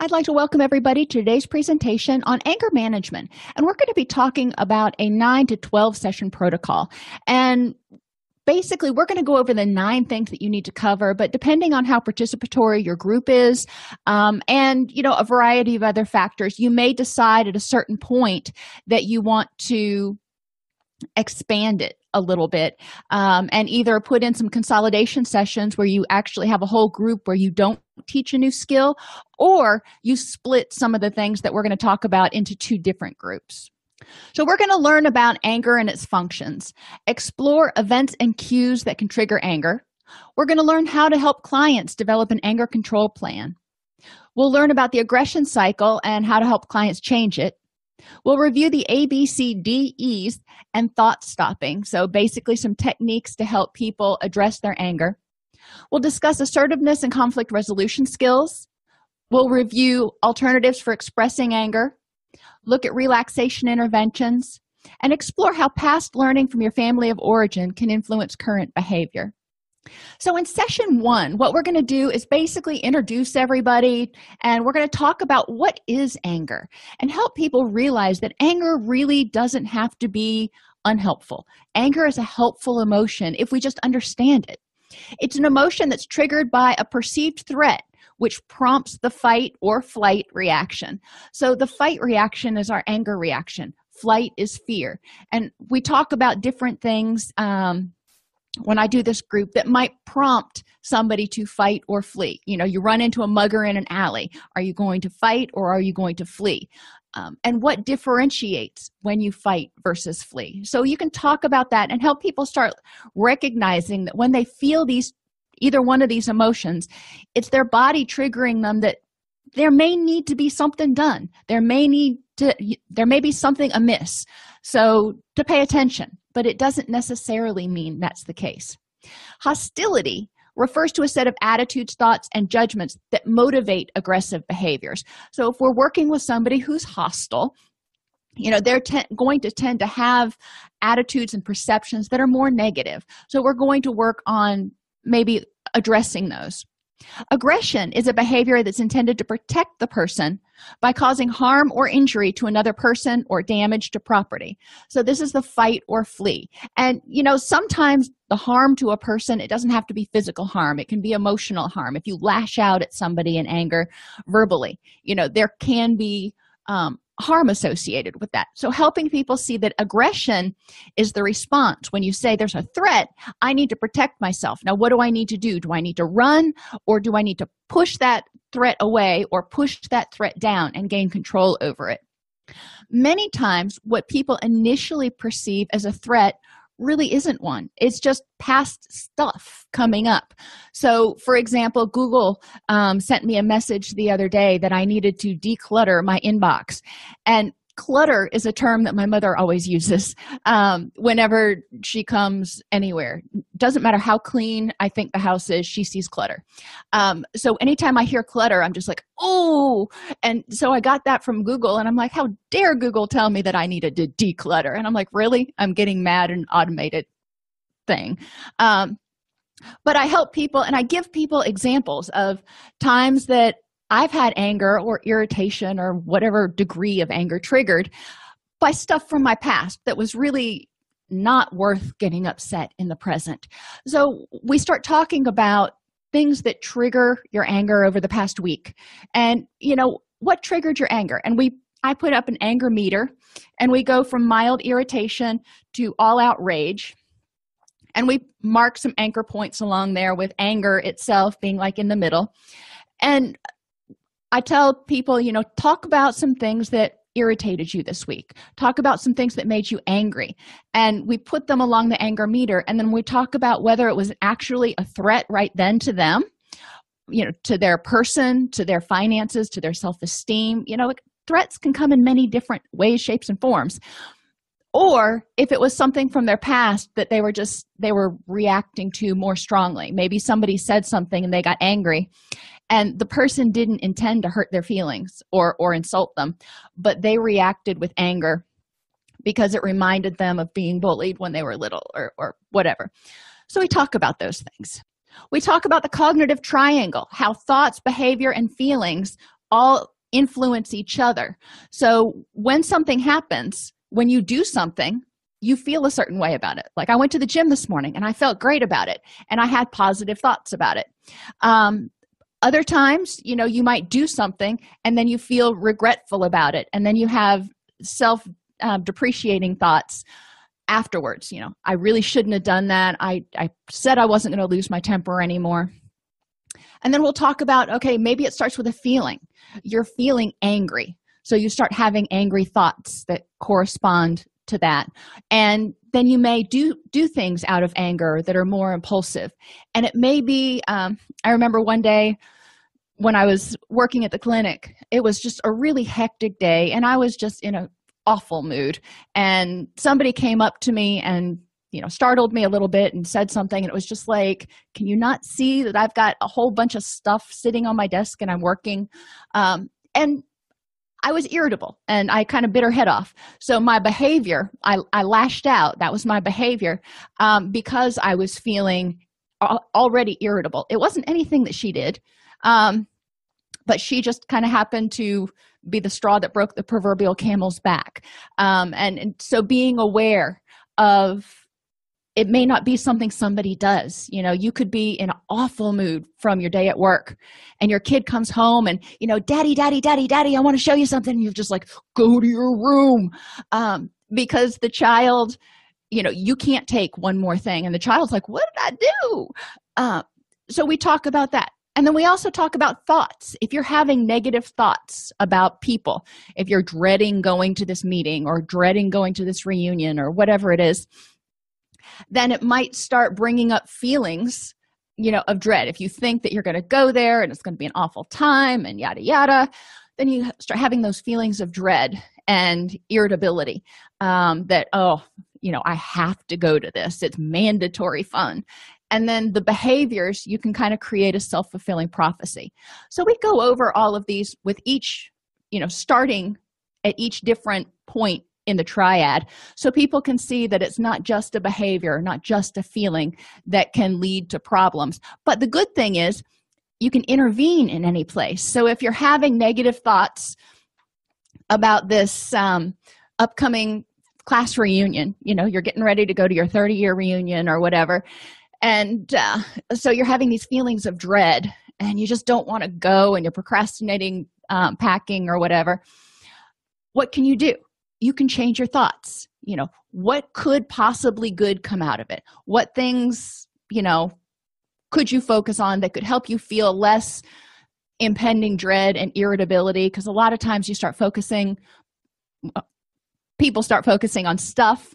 I'd like to welcome everybody to today's presentation on anger management. And we're going to be talking about a 9 to 12 session protocol. And basically, we're going to go over the nine things that you need to cover, but depending on how participatory your group is um, and, you know, a variety of other factors, you may decide at a certain point that you want to expand it a little bit um, and either put in some consolidation sessions where you actually have a whole group where you don't teach a new skill or you split some of the things that we're going to talk about into two different groups. So we're going to learn about anger and its functions explore events and cues that can trigger anger. We're going to learn how to help clients develop an anger control plan. We'll learn about the aggression cycle and how to help clients change it We'll review the ABCDEs and thought stopping. So, basically, some techniques to help people address their anger. We'll discuss assertiveness and conflict resolution skills. We'll review alternatives for expressing anger, look at relaxation interventions, and explore how past learning from your family of origin can influence current behavior. So, in session one, what we're going to do is basically introduce everybody and we're going to talk about what is anger and help people realize that anger really doesn't have to be unhelpful. Anger is a helpful emotion if we just understand it. It's an emotion that's triggered by a perceived threat, which prompts the fight or flight reaction. So, the fight reaction is our anger reaction, flight is fear. And we talk about different things. Um, when I do this group that might prompt somebody to fight or flee. You know, you run into a mugger in an alley. Are you going to fight or are you going to flee? Um, and what differentiates when you fight versus flee? So you can talk about that and help people start recognizing that when they feel these, either one of these emotions, it's their body triggering them that there may need to be something done. There may need to, there may be something amiss. So to pay attention but it doesn't necessarily mean that's the case. Hostility refers to a set of attitudes, thoughts, and judgments that motivate aggressive behaviors. So if we're working with somebody who's hostile, you know they're te- going to tend to have attitudes and perceptions that are more negative so we're going to work on maybe addressing those Aggression is a behavior that's intended to protect the person by causing harm or injury to another person or damage to property. So, this is the fight or flee. And, you know, sometimes the harm to a person, it doesn't have to be physical harm, it can be emotional harm. If you lash out at somebody in anger verbally, you know, there can be um, harm associated with that. So, helping people see that aggression is the response. When you say there's a threat, I need to protect myself. Now, what do I need to do? Do I need to run or do I need to push that threat away or push that threat down and gain control over it? Many times, what people initially perceive as a threat really isn't one. It's just past stuff coming up. So, for example, Google um, sent me a message the other day that I needed to declutter my inbox. And clutter is a term that my mother always uses um, whenever she comes anywhere. Doesn't matter how clean i think the house is she sees clutter. Um, so anytime i hear clutter i'm just like oh and so i got that from google and i'm like how dare google tell me that i needed to declutter? And i'm like really? I'm getting mad and automated thing. Um, but i help people and i give people examples of times that I've had anger or irritation or whatever degree of anger triggered by stuff from my past that was really not worth getting upset in the present. So we start talking about things that trigger your anger over the past week. And you know what triggered your anger? And we i put up an anger meter and we go from mild irritation to all out rage and we mark some anchor points along there with anger itself being like in the middle. And i tell people you know talk about some things that irritated you this week. Talk about some things that made you angry. And we put them along the anger meter. And then we talk about whether it was actually a threat right then to them you know to their person to their finances to their self-esteem. You know threats can come in many different ways shapes and forms. Or if it was something from their past that they were just they were reacting to more strongly. Maybe somebody said something and they got angry and the person didn't intend to hurt their feelings or or insult them but they reacted with anger because it reminded them of being bullied when they were little or or whatever. So we talk about those things. We talk about the cognitive triangle how thoughts behavior and feelings all influence each other. So when something happens when you do something you feel a certain way about it. Like i went to the gym this morning and i felt great about it and i had positive thoughts about it. Um, other times you know you might do something and then you feel regretful about it. And then you have self uh, depreciating thoughts afterwards you know i really shouldn't have done that. I i said i wasn't going to lose my temper anymore. And then we'll talk about okay maybe it starts with a feeling. You're feeling angry. So you start having angry thoughts that correspond to that. And then you may do do things out of anger that are more impulsive. And it may be um, i remember one day when i was working at the clinic it was just a really hectic day and i was just in a awful mood. And somebody came up to me and you know startled me a little bit and said something and it was just like can you not see that i've got a whole bunch of stuff sitting on my desk and i'm working? Um, and I was irritable and I kind of bit her head off. So my behavior, I, I lashed out. That was my behavior um, because I was feeling already irritable. It wasn't anything that she did, um, but she just kind of happened to be the straw that broke the proverbial camel's back. Um, and, and so being aware of it may not be something somebody does. You know you could be in an awful mood from your day at work and your kid comes home and you know daddy daddy daddy daddy i want to show you something. And you're just like go to your room. Um, because the child you know you can't take one more thing. And the child's like what did i do? Uh, so we talk about that. And then we also talk about thoughts. If you're having negative thoughts about people if you're dreading going to this meeting or dreading going to this reunion or whatever it is then it might start bringing up feelings you know of dread. If you think that you're going to go there and it's going to be an awful time and yada yada then you start having those feelings of dread and irritability um, that oh you know i have to go to this. It's mandatory fun. And then the behaviors you can kind of create a self-fulfilling prophecy. So we go over all of these with each you know starting at each different point in the triad. So people can see that it's not just a behavior not just a feeling that can lead to problems. But the good thing is you can intervene in any place. So if you're having negative thoughts about this um, upcoming class reunion you know you're getting ready to go to your 30 year reunion or whatever and uh, so you're having these feelings of dread and you just don't want to go and you're procrastinating um, packing or whatever what can you do you can change your thoughts. You know what could possibly good come out of it? What things you know could you focus on that could help you feel less impending dread and irritability? Because a lot of times you start focusing people start focusing on stuff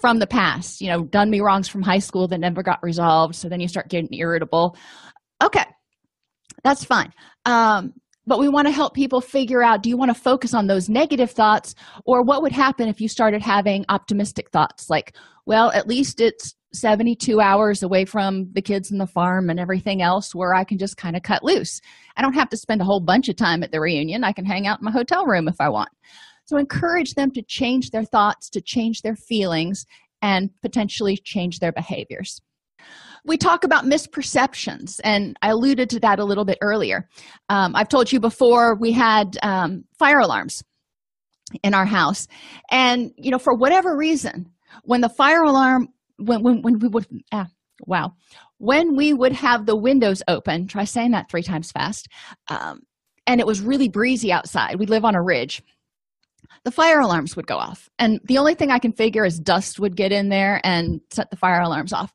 from the past you know done me wrongs from high school that never got resolved so then you start getting irritable. Okay that's fine. Um but we want to help people figure out do you want to focus on those negative thoughts? Or what would happen if you started having optimistic thoughts? Like well at least it's 72 hours away from the kids and the farm and everything else where i can just kind of cut loose. I don't have to spend a whole bunch of time at the reunion. I can hang out in my hotel room if i want. So encourage them to change their thoughts to change their feelings and potentially change their behaviors we talk about misperceptions and i alluded to that a little bit earlier. Um, i've told you before we had um, fire alarms in our house. And you know for whatever reason when the fire alarm when when, when we would ah, wow. When we would have the windows open try saying that three times fast um, and it was really breezy outside. We live on a ridge the fire alarms would go off. And the only thing i can figure is dust would get in there and set the fire alarms off.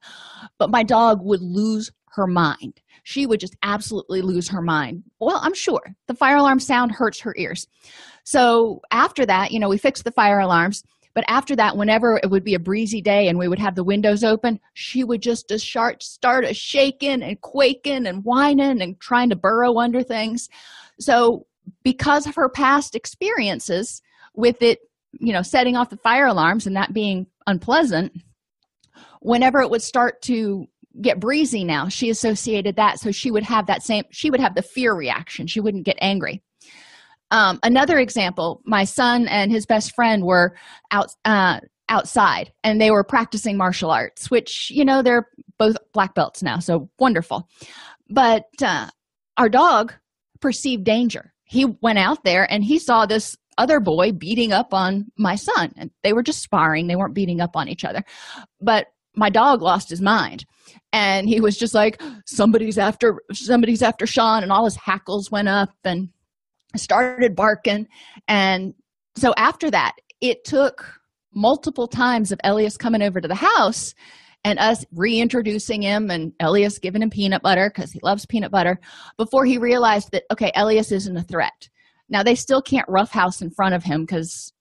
But my dog would lose her mind. She would just absolutely lose her mind. Well i'm sure the fire alarm sound hurts her ears. So after that you know we fixed the fire alarms. But after that whenever it would be a breezy day and we would have the windows open she would just start start a shaking and quaking and whining and trying to burrow under things. So because of her past experiences with it you know setting off the fire alarms and that being unpleasant whenever it would start to get breezy now she associated that. So she would have that same she would have the fear reaction. She wouldn't get angry. Um, another example my son and his best friend were out uh, outside and they were practicing martial arts which you know they're both black belts now so wonderful. But uh, our dog perceived danger. He went out there and he saw this other boy beating up on my son. And they were just sparring. They weren't beating up on each other. But my dog lost his mind. And he was just like somebody's after somebody's after sean. And all his hackles went up and started barking. And so after that it took multiple times of elias coming over to the house and us reintroducing him and elias giving him peanut butter because he loves peanut butter before he realized that okay elias isn't a threat now they still can't roughhouse in front of him because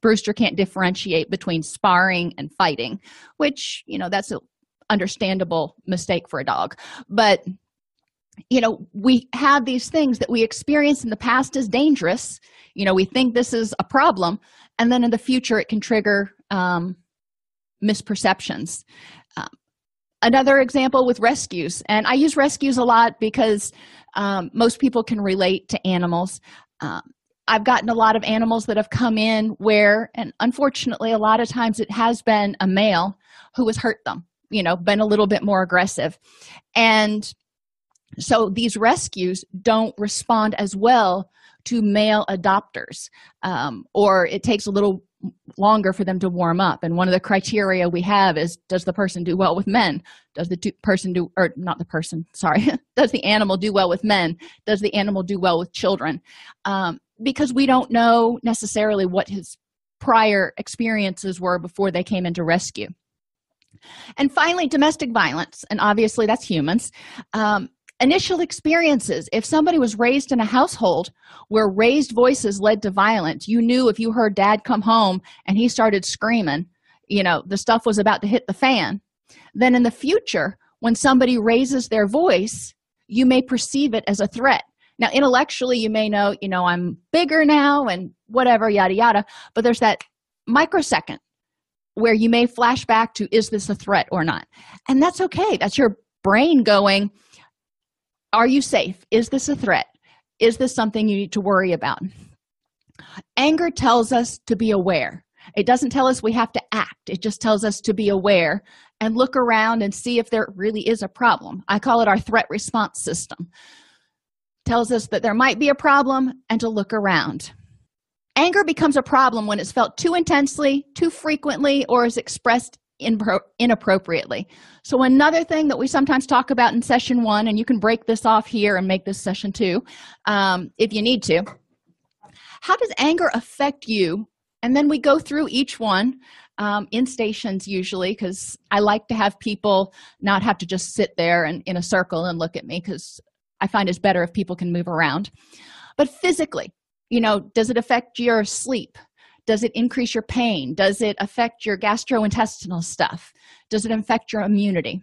brewster can't differentiate between sparring and fighting which you know that's an understandable mistake for a dog. But you know we have these things that we experience in the past as dangerous. You know we think this is a problem and then in the future it can trigger um, misperceptions. Um, another example with rescues and i use rescues a lot because um, most people can relate to animals um, i've gotten a lot of animals that have come in where and unfortunately a lot of times it has been a male who has hurt them you know been a little bit more aggressive. And so these rescues don't respond as well to male adopters. Um, or it takes a little longer for them to warm up. And one of the criteria we have is does the person do well with men? Does the person do or not the person sorry does the animal do well with men? Does the animal do well with children? Um, because we don't know necessarily what his prior experiences were before they came into rescue. And finally domestic violence and obviously that's humans. Um, initial experiences. If somebody was raised in a household where raised voices led to violence you knew if you heard dad come home and he started screaming you know the stuff was about to hit the fan then in the future when somebody raises their voice you may perceive it as a threat. Now intellectually you may know you know i'm bigger now and whatever yada yada but there's that microsecond where you may flash back to is this a threat or not? And that's okay. That's your brain going are you safe? Is this a threat? Is this something you need to worry about? Anger tells us to be aware. It doesn't tell us we have to act. It just tells us to be aware and look around and see if there really is a problem. I call it our threat response system. Tells us that there might be a problem and to look around. Anger becomes a problem when it's felt too intensely too frequently or is expressed inappropriately. So another thing that we sometimes talk about in session one and you can break this off here and make this session two um, if you need to. How does anger affect you? And then we go through each one um, in stations usually because i like to have people not have to just sit there and in a circle and look at me because i find it's better if people can move around. But physically you know does it affect your sleep does it increase your pain? Does it affect your gastrointestinal stuff? Does it affect your immunity?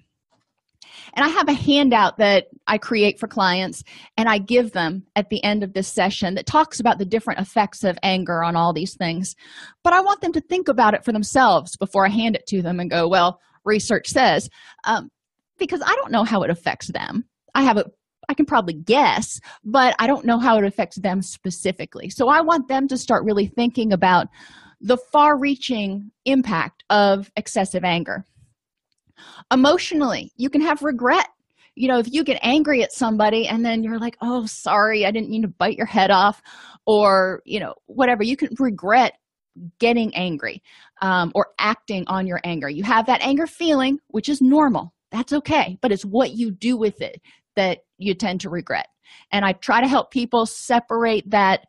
And i have a handout that i create for clients and i give them at the end of this session that talks about the different effects of anger on all these things. But i want them to think about it for themselves before i hand it to them and go well research says um, because i don't know how it affects them. I have a I can probably guess, but I don't know how it affects them specifically. So I want them to start really thinking about the far reaching impact of excessive anger. Emotionally, you can have regret. You know, if you get angry at somebody and then you're like, oh, sorry, I didn't mean to bite your head off, or, you know, whatever, you can regret getting angry um, or acting on your anger. You have that anger feeling, which is normal that's okay but it's what you do with it that you tend to regret. And i try to help people separate that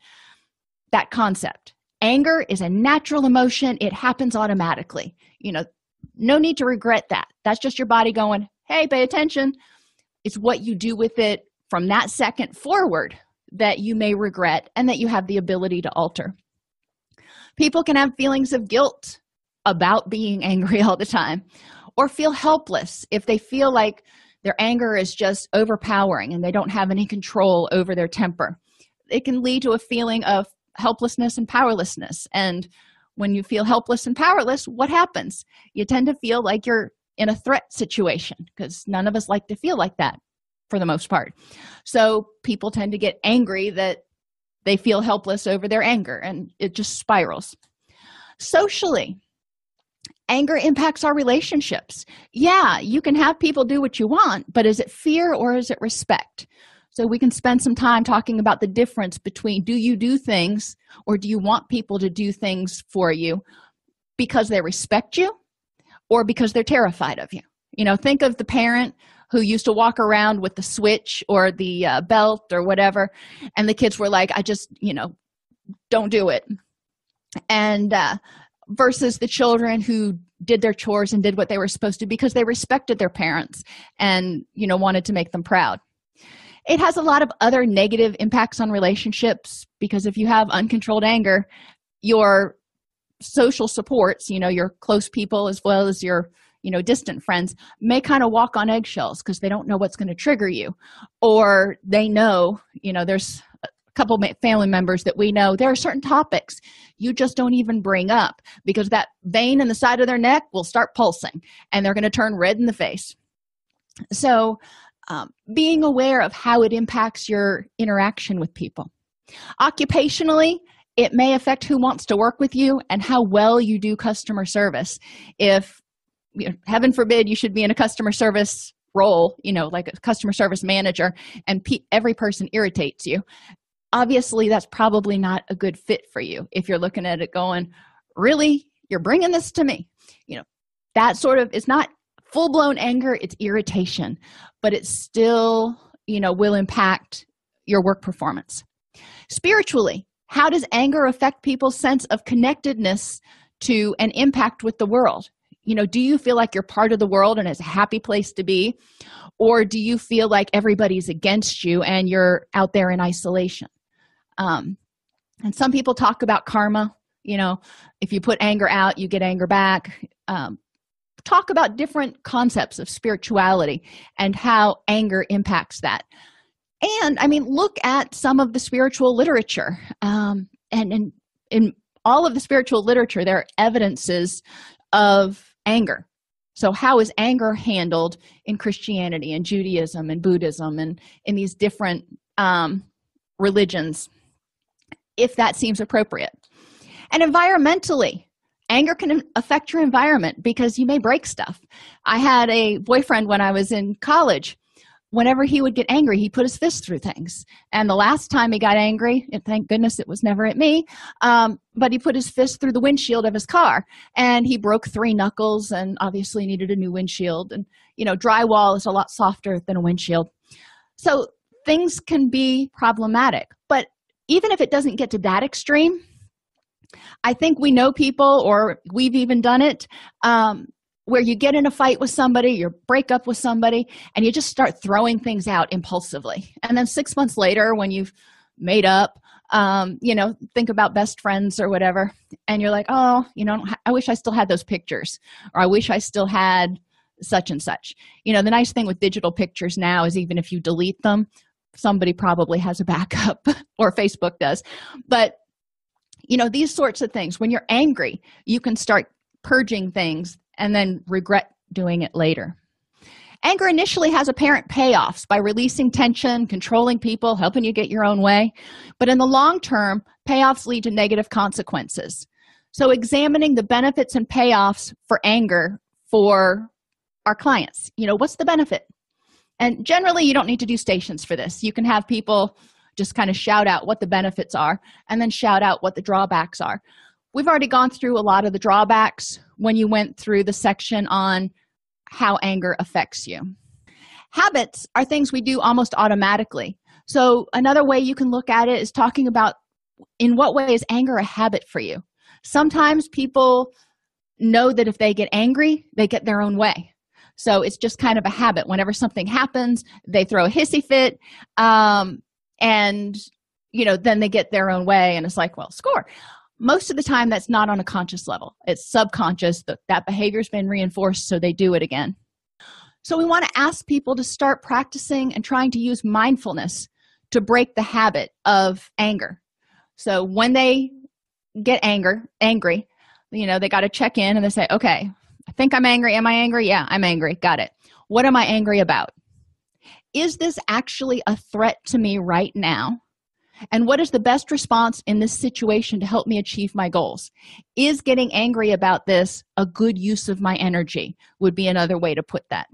that concept. Anger is a natural emotion. It happens automatically. You know no need to regret that. That's just your body going hey pay attention. It's what you do with it from that second forward that you may regret and that you have the ability to alter. People can have feelings of guilt about being angry all the time or feel helpless if they feel like their anger is just overpowering and they don't have any control over their temper. It can lead to a feeling of helplessness and powerlessness. And when you feel helpless and powerless what happens? You tend to feel like you're in a threat situation because none of us like to feel like that for the most part. So people tend to get angry that they feel helpless over their anger and it just spirals. Socially anger impacts our relationships. Yeah you can have people do what you want but is it fear or is it respect? So we can spend some time talking about the difference between do you do things or do you want people to do things for you because they respect you or because they're terrified of you? You know think of the parent who used to walk around with the switch or the uh, belt or whatever and the kids were like i just you know don't do it. And uh, versus the children who did their chores and did what they were supposed to because they respected their parents and you know wanted to make them proud. It has a lot of other negative impacts on relationships because if you have uncontrolled anger your social supports you know your close people as well as your you know distant friends may kind of walk on eggshells because they don't know what's going to trigger you or they know you know there's couple family members that we know there are certain topics you just don't even bring up because that vein in the side of their neck will start pulsing and they're going to turn red in the face. So um, being aware of how it impacts your interaction with people. Occupationally it may affect who wants to work with you and how well you do customer service. If you know, heaven forbid you should be in a customer service role you know like a customer service manager and pe- every person irritates you obviously that's probably not a good fit for you if you're looking at it going really? You're bringing this to me? You know that sort of is not full-blown anger it's irritation but it still you know will impact your work performance. Spiritually how does anger affect people's sense of connectedness to an impact with the world? You know do you feel like you're part of the world and it's a happy place to be or do you feel like everybody's against you and you're out there in isolation um, and some people talk about karma you know if you put anger out you get anger back. Um, talk about different concepts of spirituality and how anger impacts that. And i mean look at some of the spiritual literature. Um, and, and in all of the spiritual literature there are evidences of anger. So how is anger handled in christianity and judaism and buddhism and in these different um, religions if that seems appropriate. And environmentally anger can affect your environment because you may break stuff. I had a boyfriend when i was in college. Whenever he would get angry he put his fist through things. And the last time he got angry and thank goodness it was never at me um, but he put his fist through the windshield of his car. And he broke three knuckles and obviously needed a new windshield. And you know drywall is a lot softer than a windshield. So things can be problematic. But even if it doesn't get to that extreme i think we know people or we've even done it um, where you get in a fight with somebody, you break up with somebody, and you just start throwing things out impulsively. And then six months later, when you've made up, um, you know, think about best friends or whatever, and you're like, oh, you know, I wish I still had those pictures, or I wish I still had such and such. You know, the nice thing with digital pictures now is even if you delete them, somebody probably has a backup, or Facebook does. But, you know, these sorts of things, when you're angry, you can start purging things and then regret doing it later. Anger initially has apparent payoffs by releasing tension, controlling people, helping you get your own way. But in the long term, payoffs lead to negative consequences. So, examining the benefits and payoffs for anger for our clients. You know, what's the benefit? And generally, you don't need to do stations for this. You can have people just kind of shout out what the benefits are and then shout out what the drawbacks are. We've already gone through a lot of the drawbacks when you went through the section on how anger affects you. Habits are things we do almost automatically. So another way you can look at it is talking about in what way is anger a habit for you? Sometimes people know that if they get angry they get their own way so it's just kind of a habit. Whenever something happens they throw a hissy fit um, and you know then they get their own way and it's like well score. Most of the time that's not on a conscious level. It's subconscious that that behavior's been reinforced so they do it again. So we want to ask people to start practicing and trying to use mindfulness to break the habit of anger. So when they get anger angry you know they got to check in and they say okay i think i'm angry. Am i angry? Yeah i'm angry. Got it. What am i angry about? Is this actually a threat to me right now? And what is the best response in this situation to help me achieve my goals? Is getting angry about this a good use of my energy? Would be another way to put that.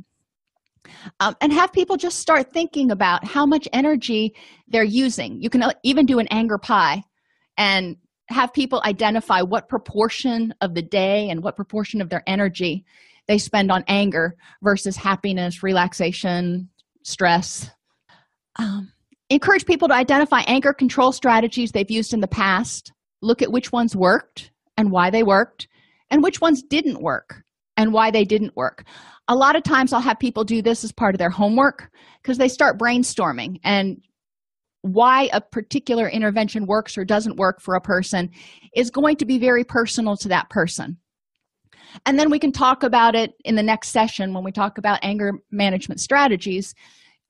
Um, and have people just start thinking about how much energy they're using. You can even do an anger pie and have people identify what proportion of the day and what proportion of their energy they spend on anger versus happiness relaxation stress. Um, encourage people to identify anger control strategies they've used in the past. Look at which ones worked and why they worked and which ones didn't work and why they didn't work. A lot of times i'll have people do this as part of their homework because they start brainstorming and why a particular intervention works or doesn't work for a person is going to be very personal to that person. And then we can talk about it in the next session when we talk about anger management strategies.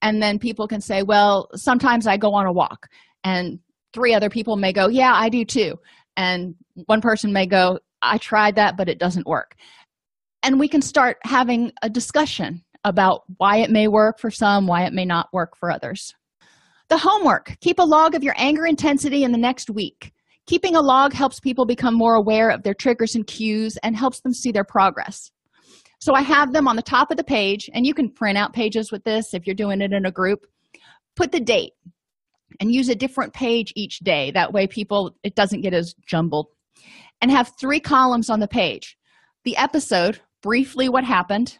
And then people can say well sometimes i go on a walk and three other people may go yeah i do too. And one person may go i tried that but it doesn't work. And we can start having a discussion about why it may work for some why it may not work for others the homework keep a log of your anger intensity in the next week. Keeping a log helps people become more aware of their triggers and cues and helps them see their progress. So I have them on the top of the page, and you can print out pages with this if you're doing it in a group. Put the date and use a different page each day. That way, people, it doesn't get as jumbled. And have three columns on the page the episode, briefly what happened,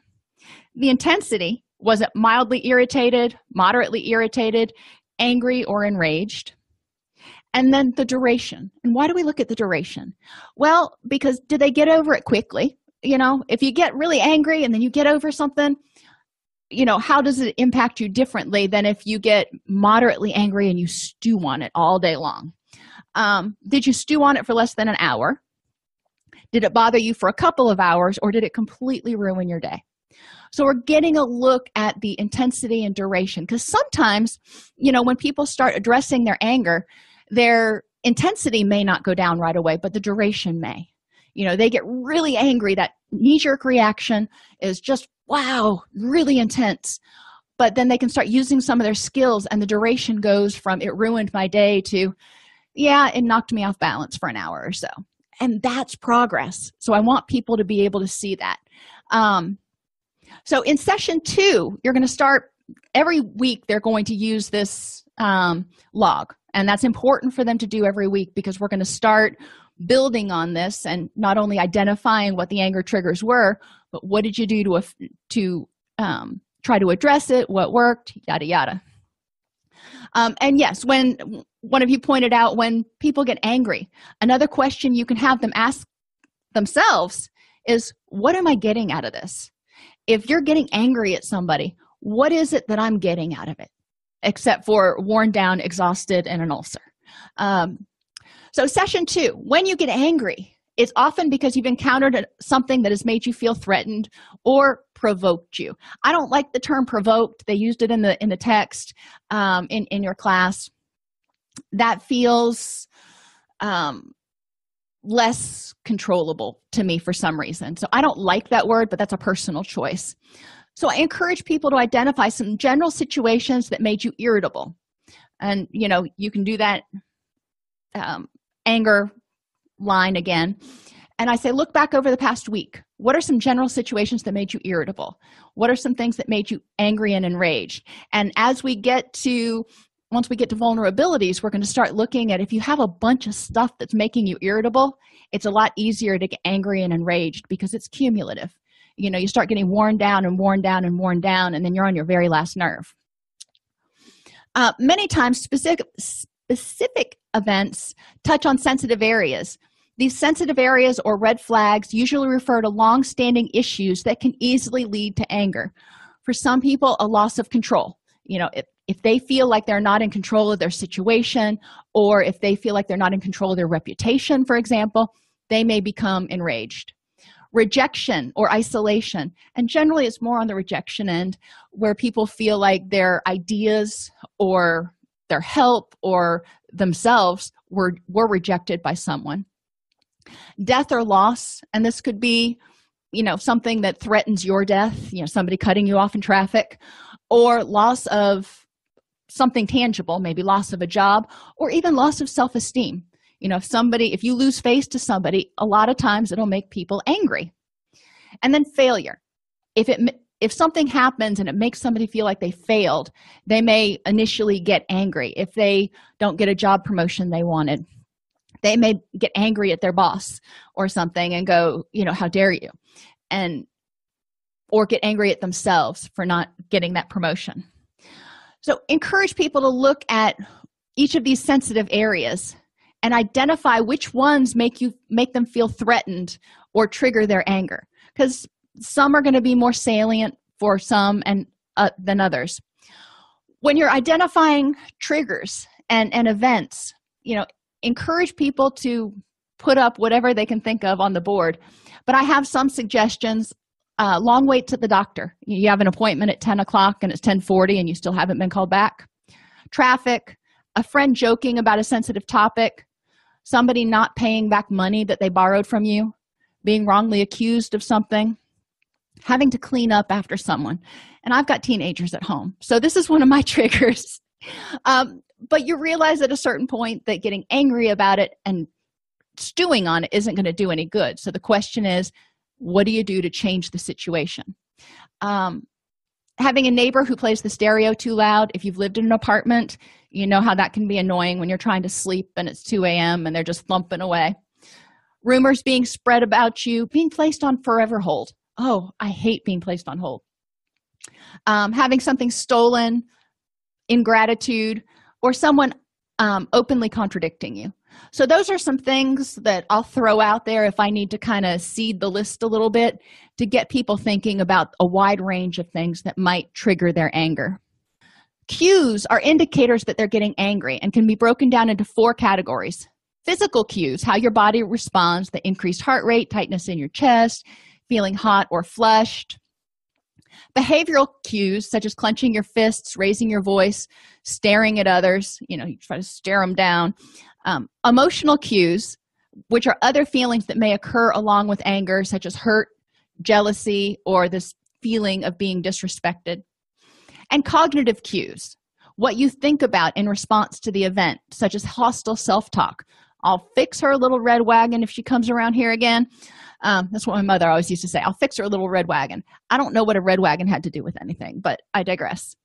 the intensity, was it mildly irritated, moderately irritated, angry or enraged. And then the duration. And why do we look at the duration? Well because did they get over it quickly? You know if you get really angry and then you get over something you know how does it impact you differently than if you get moderately angry and you stew on it all day long? Um, did you stew on it for less than an hour? Did it bother you for a couple of hours or did it completely ruin your day so we're getting a look at the intensity and duration because sometimes you know when people start addressing their anger their intensity may not go down right away but the duration may. You know they get really angry. That knee-jerk reaction is just wow really intense. But then they can start using some of their skills and the duration goes from it ruined my day to yeah it knocked me off balance for an hour or so. And that's progress. So i want people to be able to see that. Um, so in session two you're going to start every week they're going to use this um, log. And that's important for them to do every week because we're going to start building on this and not only identifying what the anger triggers were but what did you do to to um, try to address it what worked yada yada. Um, and yes when one of you pointed out when people get angry another question you can have them ask themselves is what am i getting out of this if you're getting angry at somebody what is it that i'm getting out of it? Except for worn down exhausted and an ulcer. Um, so session two when you get angry it's often because you've encountered something that has made you feel threatened or provoked you. I don't like the term provoked. They used it in the in the text um, in in your class. That feels um, less controllable to me for some reason. So I don't like that word, but that's a personal choice. So I encourage people to identify some general situations that made you irritable. And, you know, you can do that um, anger line again. And I say, look back over the past week. What are some general situations that made you irritable? What are some things that made you angry and enraged? And as we get to once we get to vulnerabilities, we're going to start looking at if you have a bunch of stuff that's making you irritable, it's a lot easier to get angry and enraged because it's cumulative. you know you start getting worn down and worn down and worn down and then you're on your very last nerve. Uh, many times specific specific events touch on sensitive areas. These sensitive areas or red flags usually refer to long-standing issues that can easily lead to anger. For some people a loss of control you know if, if they feel like they're not in control of their situation or if they feel like they're not in control of their reputation for example they may become enraged. Rejection or isolation and generally it's more on the rejection end where people feel like their ideas or their help or themselves were were rejected by someone. Death or loss and this could be you know something that threatens your death you know somebody cutting you off in traffic or loss of something tangible maybe loss of a job or even loss of self-esteem. You know if somebody if you lose face to somebody a lot of times it'll make people angry. And then failure. If it if something happens and it makes somebody feel like they failed they may initially get angry. If they don't get a job promotion they wanted they may get angry at their boss or something and go you know how dare you? And or get angry at themselves for not getting that promotion. So encourage people to look at each of these sensitive areas and identify which ones make you make them feel threatened or trigger their anger. Because some are going to be more salient for some and uh, than others. When you're identifying triggers and and events you know encourage people to put up whatever they can think of on the board. But i have some suggestions uh, long wait to the doctor. You have an appointment at 10 o'clock and it's 1040 and you still haven't been called back. Traffic a friend joking about a sensitive topic somebody not paying back money that they borrowed from you being wrongly accused of something having to clean up after someone. And i've got teenagers at home so this is one of my triggers. Um, but you realize at a certain point that getting angry about it and stewing on it isn't going to do any good. So the question is what do you do to change the situation? Um, having a neighbor who plays the stereo too loud if you've lived in an apartment you know how that can be annoying when you're trying to sleep and it's 2 a.m and they're just thumping away. Rumors being spread about you being placed on forever hold. Oh i hate being placed on hold. Um, having something stolen ingratitude or someone um, openly contradicting you so those are some things that i'll throw out there if i need to kind of seed the list a little bit to get people thinking about a wide range of things that might trigger their anger. Cues are indicators that they're getting angry and can be broken down into four categories. Physical cues how your body responds the increased heart rate tightness in your chest feeling hot or flushed. Behavioral cues such as clenching your fists raising your voice staring at others you know you try to stare them down um, emotional cues which are other feelings that may occur along with anger such as hurt jealousy or this feeling of being disrespected. And cognitive cues what you think about in response to the event such as hostile self-talk. I'll fix her little red wagon if she comes around here again. Um, that's what my mother always used to say. I'll fix her little red wagon. I don't know what a red wagon had to do with anything but i digress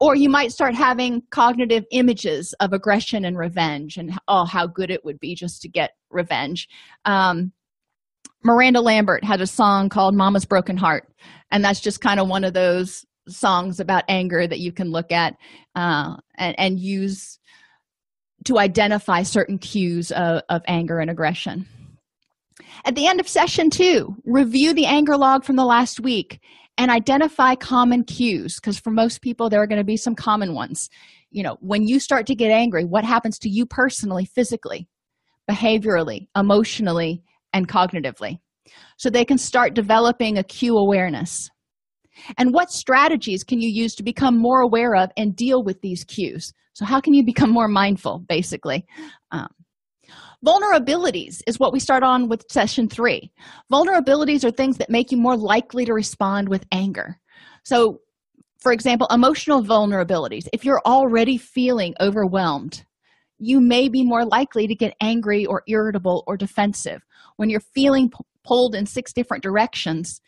or you might start having cognitive images of aggression and revenge and oh how good it would be just to get revenge. Um, miranda lambert had a song called mama's broken heart and that's just kind of one of those songs about anger that you can look at uh, and, and use to identify certain cues of, of anger and aggression. At the end of session two, review the anger log from the last week and identify common cues because for most people, there are going to be some common ones. You know, when you start to get angry, what happens to you personally, physically, behaviorally, emotionally, and cognitively? So they can start developing a cue awareness. And what strategies can you use to become more aware of and deal with these cues? So, how can you become more mindful, basically? Um, Vulnerabilities is what we start on with session three. Vulnerabilities are things that make you more likely to respond with anger. So, for example, emotional vulnerabilities. If you're already feeling overwhelmed, you may be more likely to get angry or irritable or defensive. When you're feeling p- pulled in six different directions,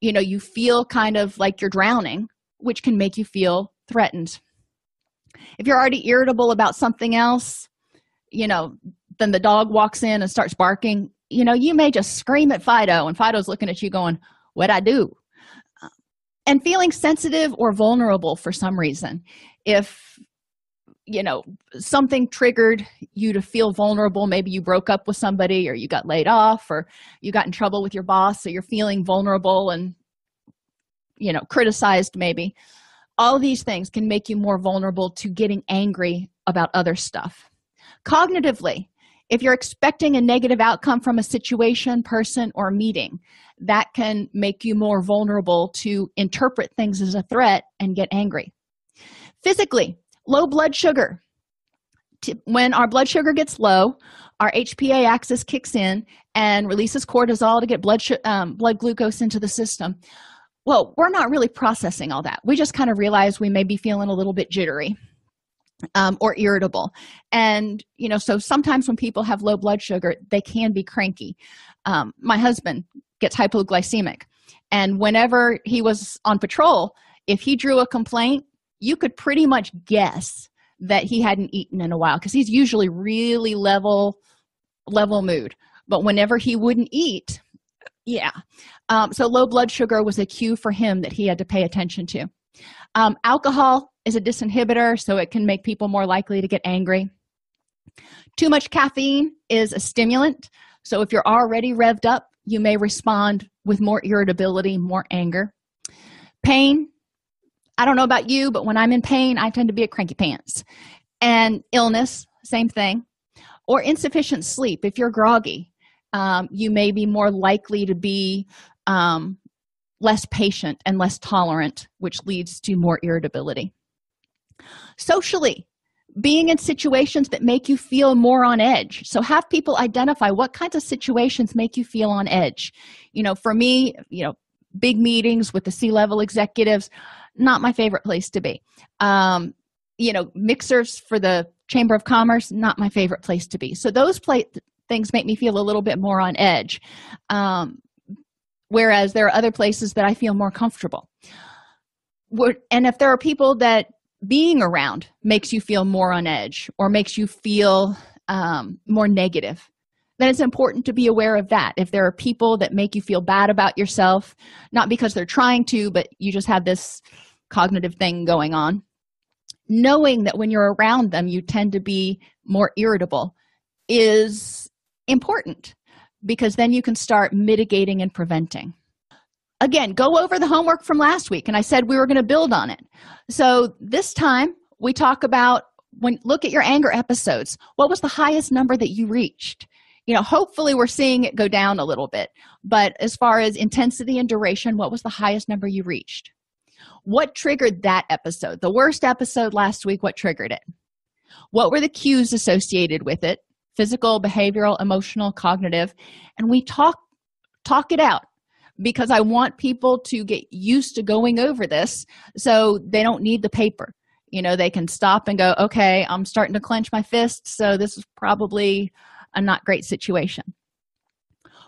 you know, you feel kind of like you're drowning, which can make you feel threatened. If you're already irritable about something else, you know, then the dog walks in and starts barking you know you may just scream at fido and fido's looking at you going what I do. And feeling sensitive or vulnerable for some reason. If you know something triggered you to feel vulnerable maybe you broke up with somebody or you got laid off or you got in trouble with your boss so you're feeling vulnerable and you know criticized maybe all these things can make you more vulnerable to getting angry about other stuff cognitively if you're expecting a negative outcome from a situation person or meeting that can make you more vulnerable to interpret things as a threat and get angry. Physically low blood sugar. When our blood sugar gets low our hpa axis kicks in and releases cortisol to get blood um, blood glucose into the system. Well we're not really processing all that. We just kind of realize we may be feeling a little bit jittery um, or irritable. And you know so sometimes when people have low blood sugar they can be cranky. Um, my husband gets hypoglycemic. And whenever he was on patrol if he drew a complaint you could pretty much guess that he hadn't eaten in a while because he's usually really level level mood. But whenever he wouldn't eat yeah. Um, so low blood sugar was a cue for him that he had to pay attention to. Um, alcohol is a disinhibitor so it can make people more likely to get angry too much caffeine is a stimulant so if you're already revved up you may respond with more irritability more anger pain I don't know about you, but when I'm in pain, I tend to be a cranky pants. And illness, same thing. Or insufficient sleep. If you're groggy, um, you may be more likely to be um, less patient and less tolerant, which leads to more irritability. Socially, being in situations that make you feel more on edge. So, have people identify what kinds of situations make you feel on edge. You know, for me, you know, big meetings with the C level executives, not my favorite place to be um, you know mixers for the chamber of commerce not my favorite place to be so those play- things make me feel a little bit more on edge um, whereas there are other places that i feel more comfortable and if there are people that being around makes you feel more on edge or makes you feel um, more negative. Then it's important to be aware of that. If there are people that make you feel bad about yourself not because they're trying to but you just have this cognitive thing going on knowing that when you're around them you tend to be more irritable is important because then you can start mitigating and preventing again go over the homework from last week. And i said we were going to build on it. So this time we talk about when look at your anger episodes. What was the highest number that you reached? You know hopefully we're seeing it go down a little bit. But as far as intensity and duration what was the highest number you reached? What triggered that episode? The worst episode last week what triggered it? What were the cues associated with it? Physical behavioral emotional cognitive. And we talk talk it out because i want people to get used to going over this so they don't need the paper. You know they can stop and go okay i'm starting to clench my fists so this is probably a not great situation.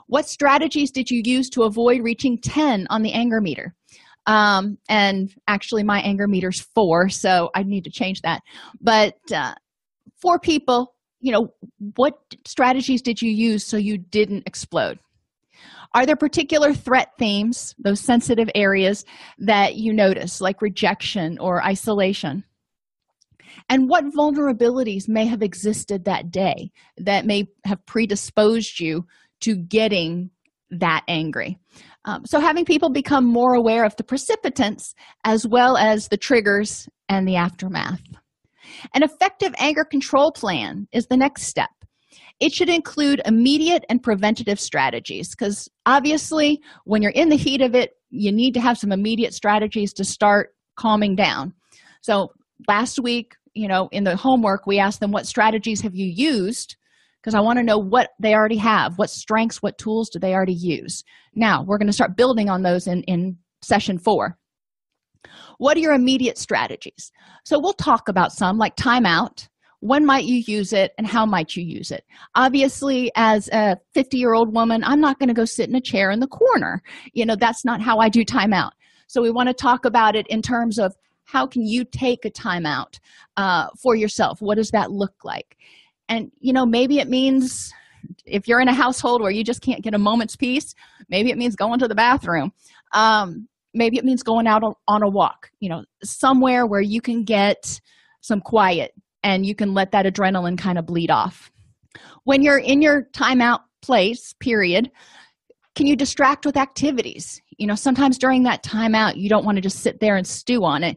What strategies did you use to avoid reaching 10 on the anger meter? Um, and actually my anger meter's four so i need to change that. But uh, for people you know what strategies did you use so you didn't explode are there particular threat themes those sensitive areas that you notice like rejection or isolation and what vulnerabilities may have existed that day that may have predisposed you to getting that angry um, so, having people become more aware of the precipitants as well as the triggers and the aftermath. An effective anger control plan is the next step. It should include immediate and preventative strategies because obviously, when you're in the heat of it, you need to have some immediate strategies to start calming down. So, last week, you know, in the homework, we asked them what strategies have you used because I want to know what they already have, what strengths, what tools do they already use. Now, we're going to start building on those in, in session four. What are your immediate strategies? So, we'll talk about some like timeout. When might you use it and how might you use it? Obviously, as a 50 year old woman, I'm not going to go sit in a chair in the corner. You know, that's not how I do timeout. So, we want to talk about it in terms of how can you take a timeout uh, for yourself? What does that look like? and you know maybe it means if you're in a household where you just can't get a moment's peace maybe it means going to the bathroom um, maybe it means going out on a walk you know somewhere where you can get some quiet and you can let that adrenaline kind of bleed off. When you're in your timeout place period can you distract with activities? You know sometimes during that timeout you don't want to just sit there and stew on it.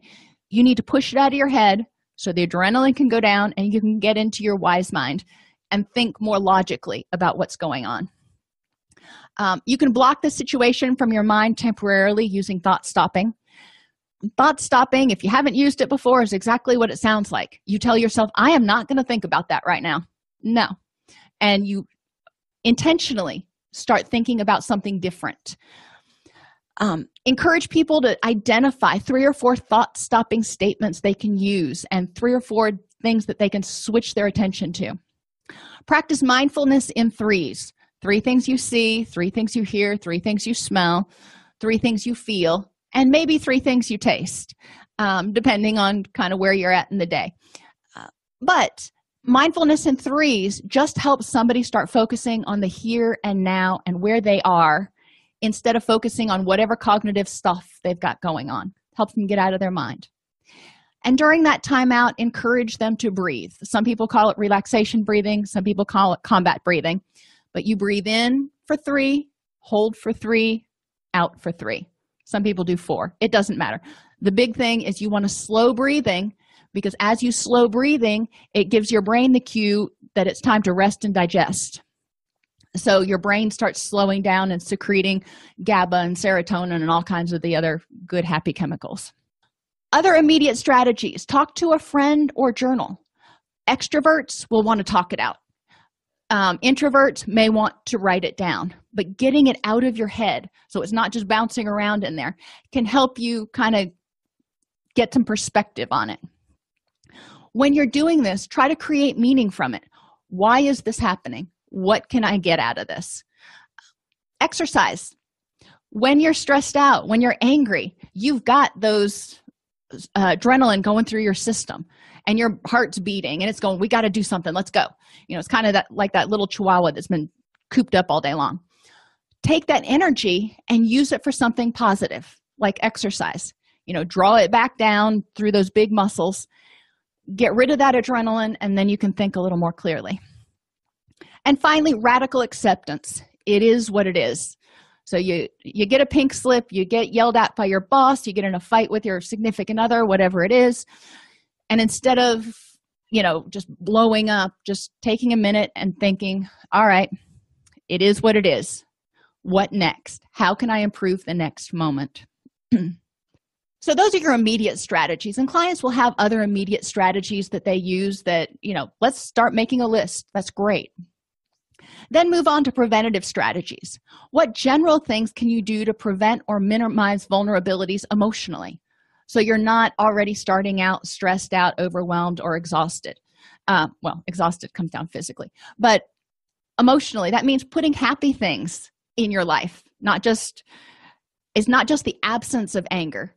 You need to push it out of your head so the adrenaline can go down and you can get into your wise mind and think more logically about what's going on. Um, you can block the situation from your mind temporarily using thought stopping. Thought stopping, if you haven't used it before, is exactly what it sounds like. You tell yourself, I am not going to think about that right now. No. And you intentionally start thinking about something different. Um, encourage people to identify three or four thought stopping statements they can use and three or four things that they can switch their attention to. Practice mindfulness in threes three things you see, three things you hear, three things you smell, three things you feel, and maybe three things you taste, um, depending on kind of where you're at in the day. Uh, but mindfulness in threes just helps somebody start focusing on the here and now and where they are instead of focusing on whatever cognitive stuff they've got going on. Helps them get out of their mind. And during that timeout, encourage them to breathe. Some people call it relaxation breathing, some people call it combat breathing but you breathe in for three, hold for three, out for three. Some people do four. It doesn't matter. The big thing is you want to slow breathing because as you slow breathing, it gives your brain the cue that it's time to rest and digest. So your brain starts slowing down and secreting GABA and serotonin and all kinds of the other good, happy chemicals. Other immediate strategies talk to a friend or journal. Extroverts will want to talk it out um, introverts may want to write it down but getting it out of your head so it's not just bouncing around in there can help you kind of get some perspective on it. When you're doing this try to create meaning from it. Why is this happening? What can i get out of this? Exercise. When you're stressed out when you're angry you've got those uh, adrenaline going through your system and your heart's beating and it's going we got to do something. Let's go. You know it's kind of that like that little chihuahua that's been cooped up all day long. Take that energy and use it for something positive like exercise. You know draw it back down through those big muscles. Get rid of that adrenaline and then you can think a little more clearly. And finally radical acceptance. It is what it is. So you you get a pink slip you get yelled at by your boss you get in a fight with your significant other whatever it is and instead of you know just blowing up just taking a minute and thinking all right it is what it is. What next? How can i improve the next moment? So those are your immediate strategies. And clients will have other immediate strategies that they use that you know let's start making a list. That's great. Then move on to preventative strategies. What general things can you do to prevent or minimize vulnerabilities emotionally so you're not already starting out stressed out overwhelmed or exhausted. Uh, well exhausted comes down physically. But emotionally that means putting happy things in your life. Not just it's not just the absence of anger.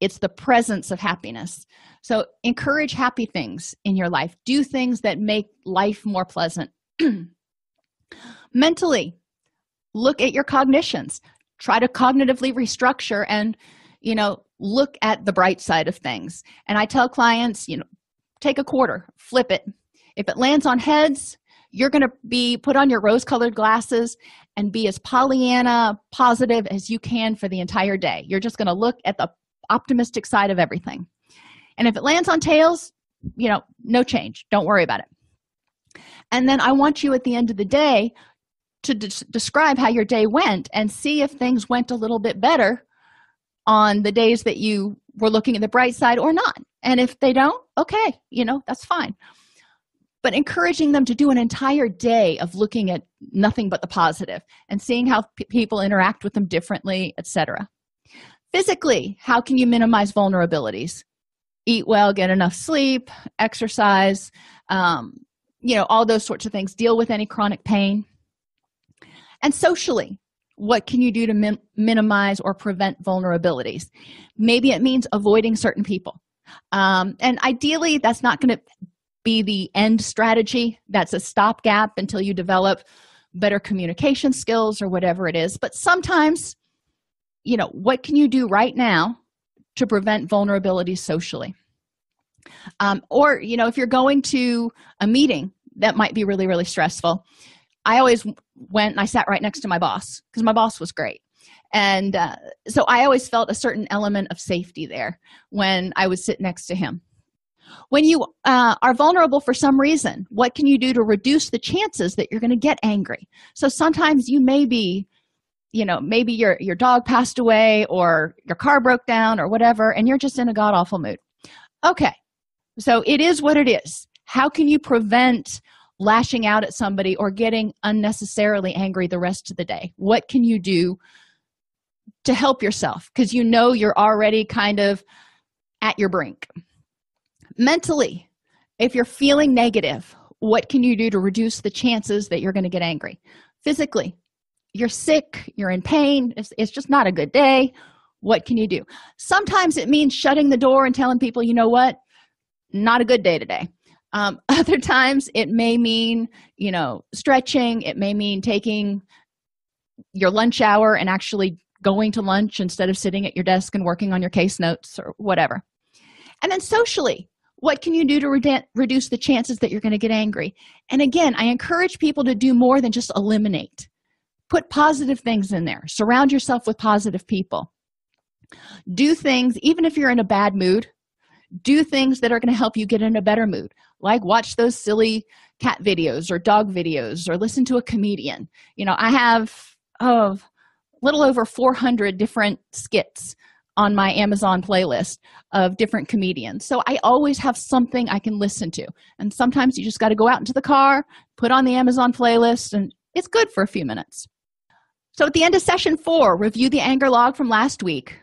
It's the presence of happiness. So encourage happy things in your life. Do things that make life more pleasant. Mentally look at your cognitions. Try to cognitively restructure and you know look at the bright side of things. And i tell clients you know take a quarter flip it. If it lands on heads you're going to be put on your rose colored glasses and be as pollyanna positive as you can for the entire day. You're just going to look at the optimistic side of everything. And if it lands on tails you know no change. Don't worry about it. And then i want you at the end of the day to de- describe how your day went and see if things went a little bit better on the days that you were looking at the bright side or not. And if they don't okay you know that's fine. But encouraging them to do an entire day of looking at nothing but the positive and seeing how p- people interact with them differently etc physically how can you minimize vulnerabilities? Eat well get enough sleep exercise um, you know all those sorts of things. Deal with any chronic pain. And socially what can you do to min- minimize or prevent vulnerabilities? Maybe it means avoiding certain people. Um, and ideally that's not going to be the end strategy. That's a stopgap until you develop better communication skills or whatever it is. But sometimes you know what can you do right now to prevent vulnerability socially? Um, or you know if you're going to a meeting that might be really really stressful i always went and i sat right next to my boss because my boss was great. And uh, so i always felt a certain element of safety there when i would sit next to him. When you uh, are vulnerable for some reason what can you do to reduce the chances that you're going to get angry? So sometimes you may be you know maybe your your dog passed away or your car broke down or whatever and you're just in a god awful mood. Okay so it is what it is. How can you prevent lashing out at somebody or getting unnecessarily angry the rest of the day? What can you do to help yourself? Because you know you're already kind of at your brink. Mentally if you're feeling negative what can you do to reduce the chances that you're going to get angry? Physically you're sick you're in pain it's, it's just not a good day. What can you do? Sometimes it means shutting the door and telling people you know what? Not a good day today um, other times it may mean you know stretching it may mean taking your lunch hour and actually going to lunch instead of sitting at your desk and working on your case notes or whatever. And then socially what can you do to re- reduce the chances that you're going to get angry? And again i encourage people to do more than just eliminate. Put positive things in there. Surround yourself with positive people. Do things even if you're in a bad mood do things that are going to help you get in a better mood like watch those silly cat videos or dog videos or listen to a comedian you know i have of oh, little over 400 different skits on my amazon playlist of different comedians so i always have something i can listen to and sometimes you just got to go out into the car put on the amazon playlist and it's good for a few minutes so at the end of session four, review the anger log from last week.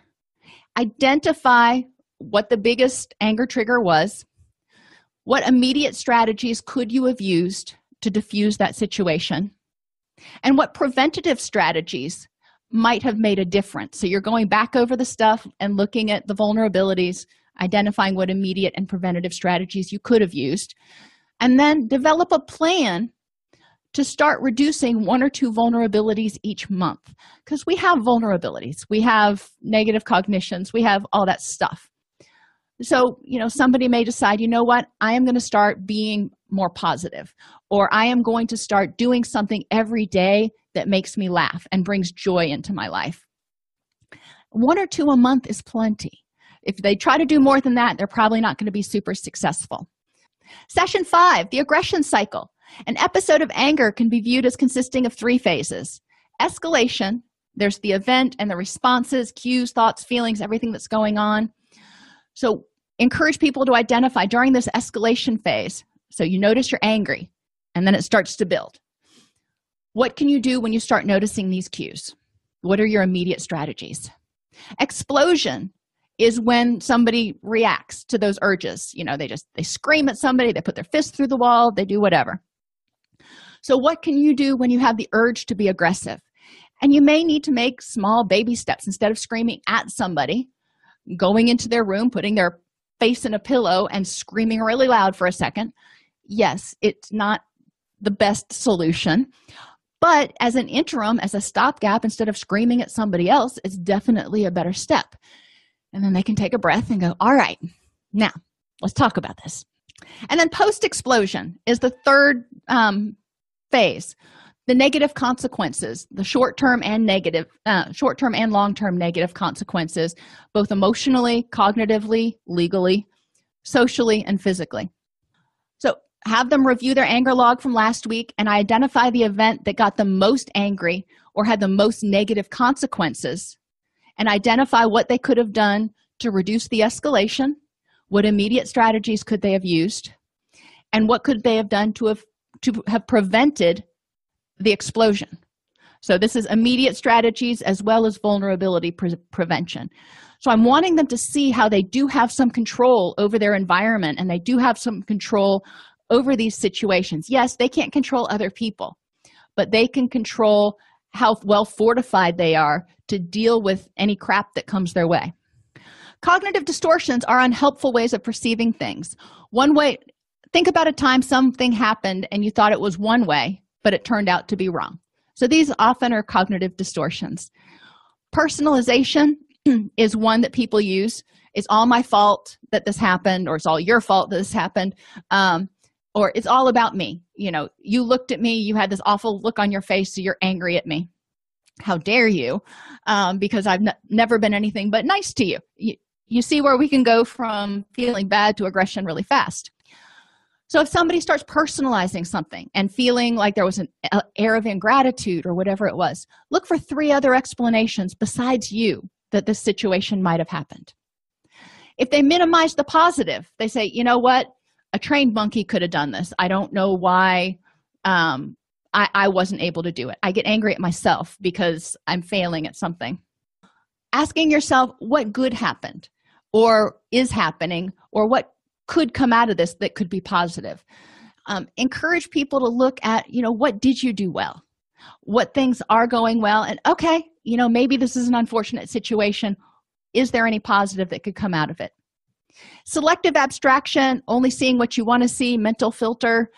Identify what the biggest anger trigger was. What immediate strategies could you have used to diffuse that situation? And what preventative strategies might have made a difference? So you're going back over the stuff and looking at the vulnerabilities, identifying what immediate and preventative strategies you could have used, and then develop a plan to start reducing one or two vulnerabilities each month because we have vulnerabilities we have negative cognitions we have all that stuff so you know somebody may decide you know what? I am going to start being more positive or i am going to start doing something every day that makes me laugh and brings joy into my life. One or two a month is plenty. If they try to do more than that they're probably not going to be super successful. Session five the aggression cycle. An episode of anger can be viewed as consisting of three phases. Escalation, there's the event and the responses, cues, thoughts, feelings, everything that's going on. So, encourage people to identify during this escalation phase. So, you notice you're angry and then it starts to build. What can you do when you start noticing these cues? What are your immediate strategies? Explosion is when somebody reacts to those urges. You know, they just they scream at somebody, they put their fist through the wall, they do whatever. So, what can you do when you have the urge to be aggressive? And you may need to make small baby steps instead of screaming at somebody, going into their room, putting their face in a pillow, and screaming really loud for a second. Yes, it's not the best solution. But as an interim, as a stopgap, instead of screaming at somebody else, it's definitely a better step. And then they can take a breath and go, All right, now let's talk about this. And then post explosion is the third um, phase the negative consequences the short term and negative uh, short term and long term negative consequences both emotionally cognitively legally socially and physically. So have them review their anger log from last week and identify the event that got them most angry or had the most negative consequences and identify what they could have done to reduce the escalation what immediate strategies could they have used and what could they have done to have to have prevented the explosion. So, this is immediate strategies as well as vulnerability pre- prevention. So, I'm wanting them to see how they do have some control over their environment and they do have some control over these situations. Yes, they can't control other people, but they can control how well fortified they are to deal with any crap that comes their way. Cognitive distortions are unhelpful ways of perceiving things. One way think about a time something happened and you thought it was one way but it turned out to be wrong. So these often are cognitive distortions. Personalization is one that people use. It's all my fault that this happened or it's all your fault that this happened um, or it's all about me. You know you looked at me you had this awful look on your face so you're angry at me. How dare you? Um, because i've n- never been anything but nice to you. you you see where we can go from feeling bad to aggression really fast so if somebody starts personalizing something and feeling like there was an air of ingratitude or whatever it was look for three other explanations besides you that this situation might have happened. If they minimize the positive they say you know what? A trained monkey could have done this. I don't know why um, I, I wasn't able to do it. I get angry at myself because i'm failing at something. Asking yourself what good happened? Or is happening? Or what could come out of this that could be positive. Um, encourage people to look at you know what did you do well? What things are going well? And okay you know maybe this is an unfortunate situation. Is there any positive that could come out of it? Selective abstraction only seeing what you want to see mental filter.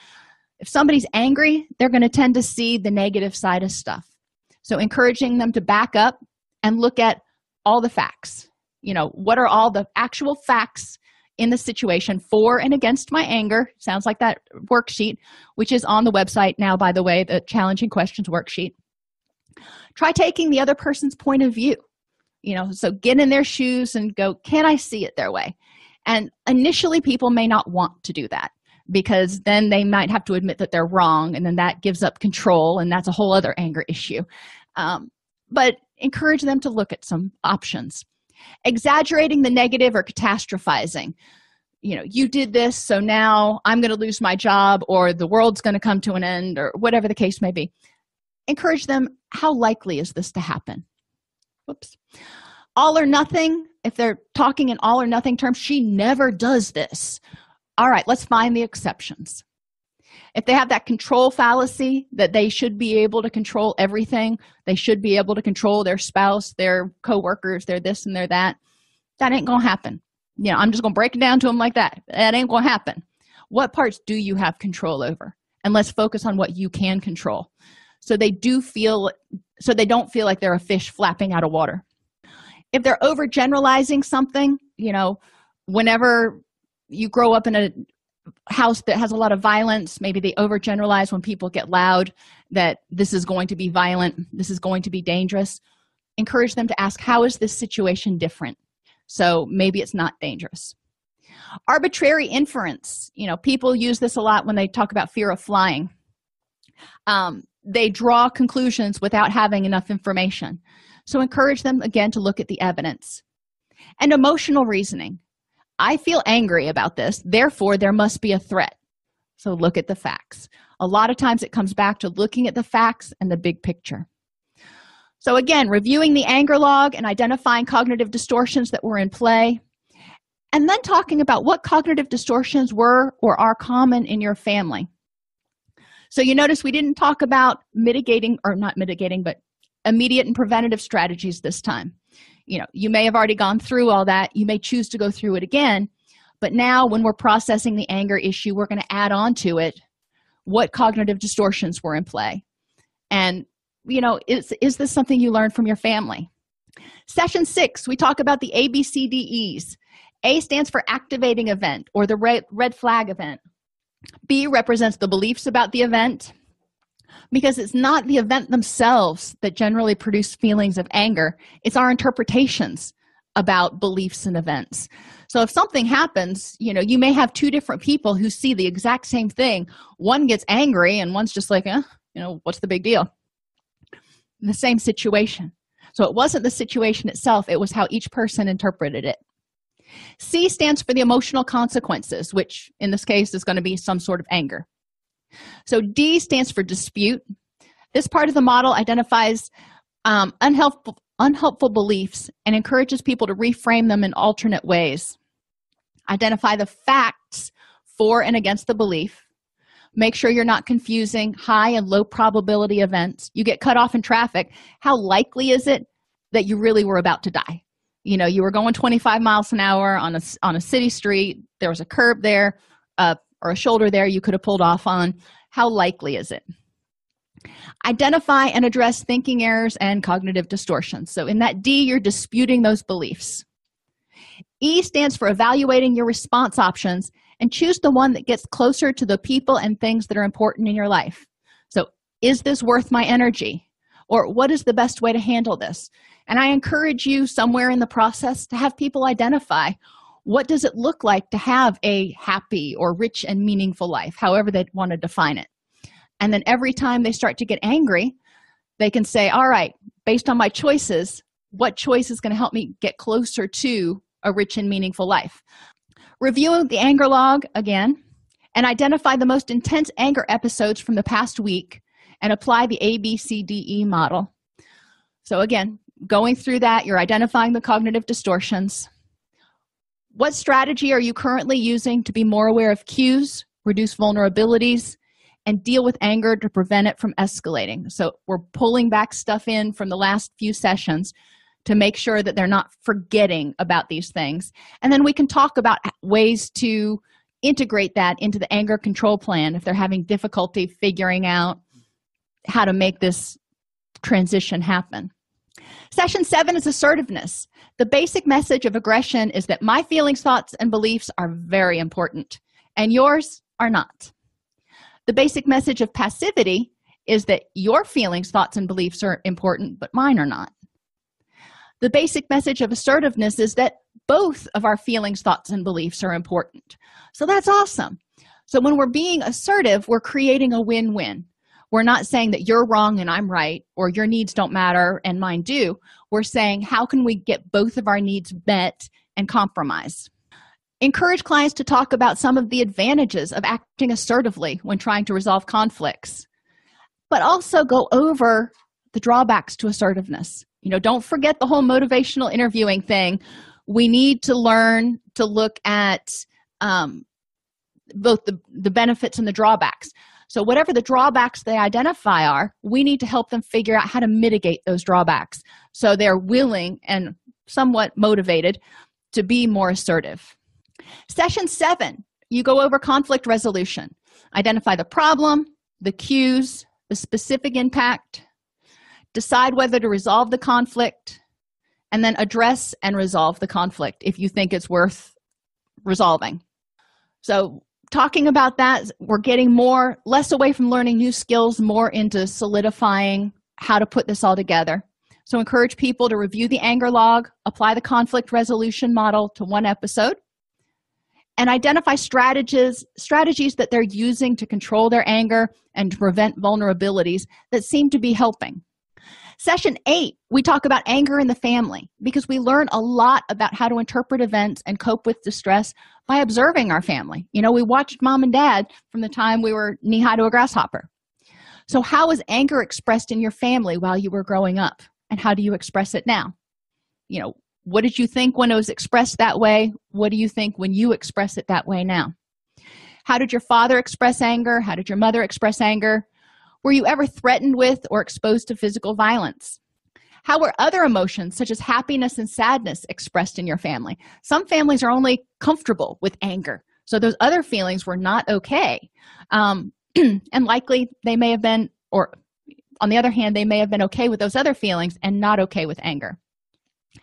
If somebody's angry they're going to tend to see the negative side of stuff. So encouraging them to back up and look at all the facts. You know what are all the actual facts in the situation for and against my anger sounds like that worksheet which is on the website now by the way the challenging questions worksheet. Try taking the other person's point of view you know so get in their shoes and go can i see it their way? And initially people may not want to do that because then they might have to admit that they're wrong and then that gives up control and that's a whole other anger issue. Um, but encourage them to look at some options exaggerating the negative or catastrophizing. You know you did this so now i'm going to lose my job or the world's going to come to an end or whatever the case may be. Encourage them how likely is this to happen? Whoops. All or nothing if they're talking in all or nothing terms she never does this. All right let's find the exceptions if they have that control fallacy that they should be able to control everything they should be able to control their spouse their coworkers, their this and their that that ain't gonna happen. You know i'm just gonna break it down to them like that. That ain't gonna happen. What parts do you have control over? And let's focus on what you can control. So they do feel so they don't feel like they're a fish flapping out of water. If they're overgeneralizing something you know whenever you grow up in a house that has a lot of violence. Maybe they overgeneralize when people get loud that this is going to be violent this is going to be dangerous. Encourage them to ask how is this situation different? So maybe it's not dangerous. Arbitrary inference. You know people use this a lot when they talk about fear of flying. Um, they draw conclusions without having enough information. So encourage them again to look at the evidence. And emotional reasoning I feel angry about this, therefore, there must be a threat. So look at the facts. A lot of times it comes back to looking at the facts and the big picture. So, again, reviewing the anger log and identifying cognitive distortions that were in play, and then talking about what cognitive distortions were or are common in your family. So, you notice we didn't talk about mitigating, or not mitigating, but immediate and preventative strategies this time you know you may have already gone through all that. You may choose to go through it again. But now when we're processing the anger issue we're going to add on to it what cognitive distortions were in play. And you know is is this something you learned from your family? Session six we talk about the abcdes a stands for activating event or the red, red flag event. B represents the beliefs about the event because it's not the event themselves that generally produce feelings of anger. It's our interpretations about beliefs and events. So if something happens you know you may have two different people who see the exact same thing. One gets angry and one's just like eh, you know what's the big deal? The same situation. So it wasn't the situation itself. It was how each person interpreted it. C stands for the emotional consequences which in this case is going to be some sort of anger so D stands for dispute. This part of the model identifies um, unhelpful, unhelpful beliefs and encourages people to reframe them in alternate ways. Identify the facts for and against the belief. Make sure you're not confusing high and low probability events. You get cut off in traffic. How likely is it that you really were about to die? You know, you were going 25 miles an hour on a, on a city street, there was a curb there, or a shoulder there you could have pulled off on how likely is it Identify and address thinking errors and cognitive distortions. So, in that D, you're disputing those beliefs. E stands for evaluating your response options and choose the one that gets closer to the people and things that are important in your life. So, is this worth my energy? Or what is the best way to handle this? And I encourage you somewhere in the process to have people identify what does it look like to have a happy or rich and meaningful life, however they want to define it. And then every time they start to get angry, they can say, All right, based on my choices, what choice is going to help me get closer to a rich and meaningful life? Review the anger log again and identify the most intense anger episodes from the past week and apply the ABCDE model. So, again, going through that, you're identifying the cognitive distortions. What strategy are you currently using to be more aware of cues, reduce vulnerabilities, and deal with anger to prevent it from escalating? So, we're pulling back stuff in from the last few sessions to make sure that they're not forgetting about these things. And then we can talk about ways to integrate that into the anger control plan if they're having difficulty figuring out how to make this transition happen. Session seven is assertiveness. The basic message of aggression is that my feelings, thoughts, and beliefs are very important, and yours are not. The basic message of passivity is that your feelings, thoughts, and beliefs are important, but mine are not. The basic message of assertiveness is that both of our feelings, thoughts, and beliefs are important. So that's awesome. So when we're being assertive, we're creating a win win. We're not saying that you're wrong and I'm right, or your needs don't matter and mine do. We're saying, how can we get both of our needs met and compromise? Encourage clients to talk about some of the advantages of acting assertively when trying to resolve conflicts, but also go over the drawbacks to assertiveness. You know, don't forget the whole motivational interviewing thing. We need to learn to look at um, both the, the benefits and the drawbacks. So, whatever the drawbacks they identify are, we need to help them figure out how to mitigate those drawbacks so they're willing and somewhat motivated to be more assertive. Session seven, you go over conflict resolution. Identify the problem, the cues, the specific impact, decide whether to resolve the conflict, and then address and resolve the conflict if you think it's worth resolving. So, talking about that we're getting more less away from learning new skills more into solidifying how to put this all together. So encourage people to review the anger log apply the conflict resolution model to one episode and identify strategies strategies that they're using to control their anger and to prevent vulnerabilities that seem to be helping Session eight, we talk about anger in the family because we learn a lot about how to interpret events and cope with distress by observing our family. You know, we watched mom and dad from the time we were knee high to a grasshopper. So, how was anger expressed in your family while you were growing up? And how do you express it now? You know, what did you think when it was expressed that way? What do you think when you express it that way now? How did your father express anger? How did your mother express anger? Were you ever threatened with or exposed to physical violence? How were other emotions, such as happiness and sadness, expressed in your family? Some families are only comfortable with anger, so those other feelings were not okay. Um, and likely they may have been, or on the other hand, they may have been okay with those other feelings and not okay with anger.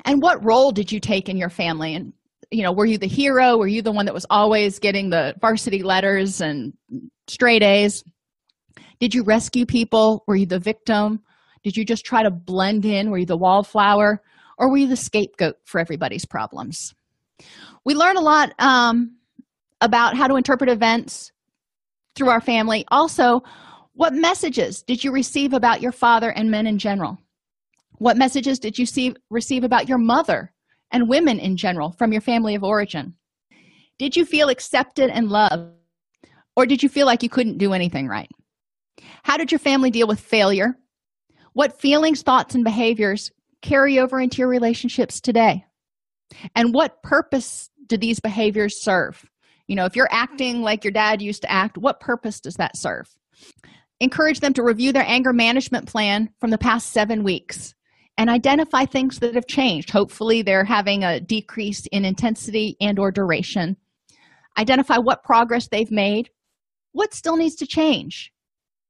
And what role did you take in your family? And, you know, were you the hero? Were you the one that was always getting the varsity letters and straight A's? Did you rescue people? Were you the victim? Did you just try to blend in? Were you the wallflower? Or were you the scapegoat for everybody's problems? We learn a lot um, about how to interpret events through our family. Also, what messages did you receive about your father and men in general? What messages did you see, receive about your mother and women in general from your family of origin? Did you feel accepted and loved? Or did you feel like you couldn't do anything right? How did your family deal with failure? What feelings, thoughts, and behaviors carry over into your relationships today? And what purpose do these behaviors serve? You know, if you're acting like your dad used to act, what purpose does that serve? Encourage them to review their anger management plan from the past seven weeks and identify things that have changed. Hopefully, they're having a decrease in intensity and or duration. Identify what progress they've made, what still needs to change,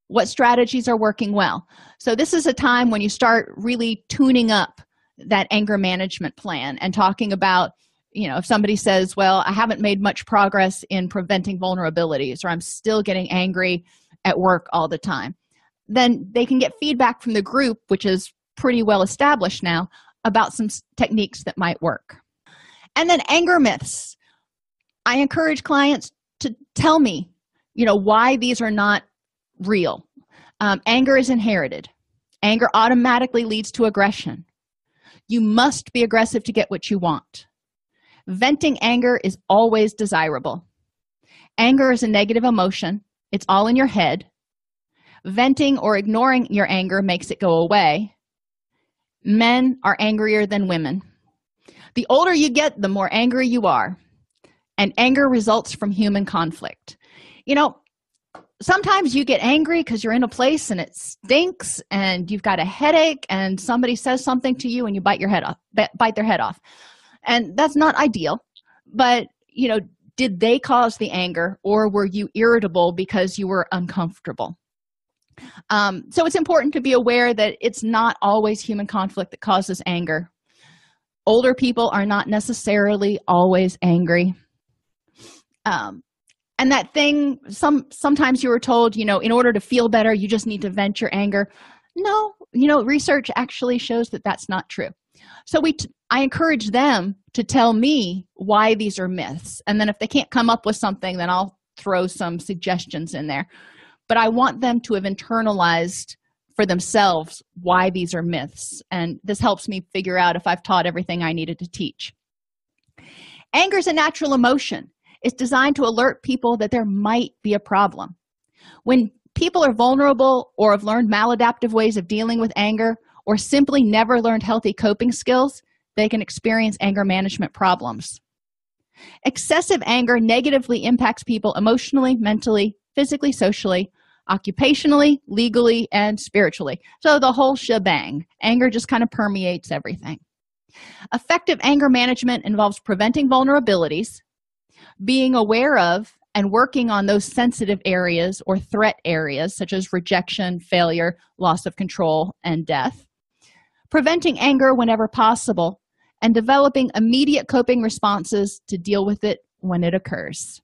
what strategies are working well. So this is a time when you start really tuning up that anger management plan and talking about you know if somebody says well i haven't made much progress in preventing vulnerabilities or i'm still getting angry at work all the time then they can get feedback from the group which is pretty well established now about some techniques that might work. And then anger myths. I encourage clients to tell me you know why these are not real. Um, anger is inherited. Anger automatically leads to aggression. You must be aggressive to get what you want. Venting anger is always desirable. Anger is a negative emotion. It's all in your head. Venting or ignoring your anger makes it go away. Men are angrier than women. The older you get the more angry you are. And anger results from human conflict. You know sometimes you get angry because you're in a place and it stinks and you've got a headache and somebody says something to you and you bite your head off bite their head off. And that's not ideal but you know did they cause the anger or were you irritable because you were uncomfortable? Um, so it's important to be aware that it's not always human conflict that causes anger. Older people are not necessarily always angry. Um, and that thing some sometimes you were told you know in order to feel better you just need to vent your anger. No you know research actually shows that that's not true. So we t- I encourage them to tell me why these are myths. And then if they can't come up with something then i'll throw some suggestions in there. But i want them to have internalized for themselves why these are myths. And this helps me figure out if i've taught everything i needed to teach. Anger is a natural emotion it's designed to alert people that there might be a problem. When people are vulnerable or have learned maladaptive ways of dealing with anger or simply never learned healthy coping skills they can experience anger management problems. Excessive anger negatively impacts people emotionally mentally physically socially occupationally legally and spiritually. So the whole shebang. Anger just kind of permeates everything. Effective anger management involves preventing vulnerabilities being aware of and working on those sensitive areas or threat areas such as rejection failure loss of control and death. Preventing anger whenever possible and developing immediate coping responses to deal with it when it occurs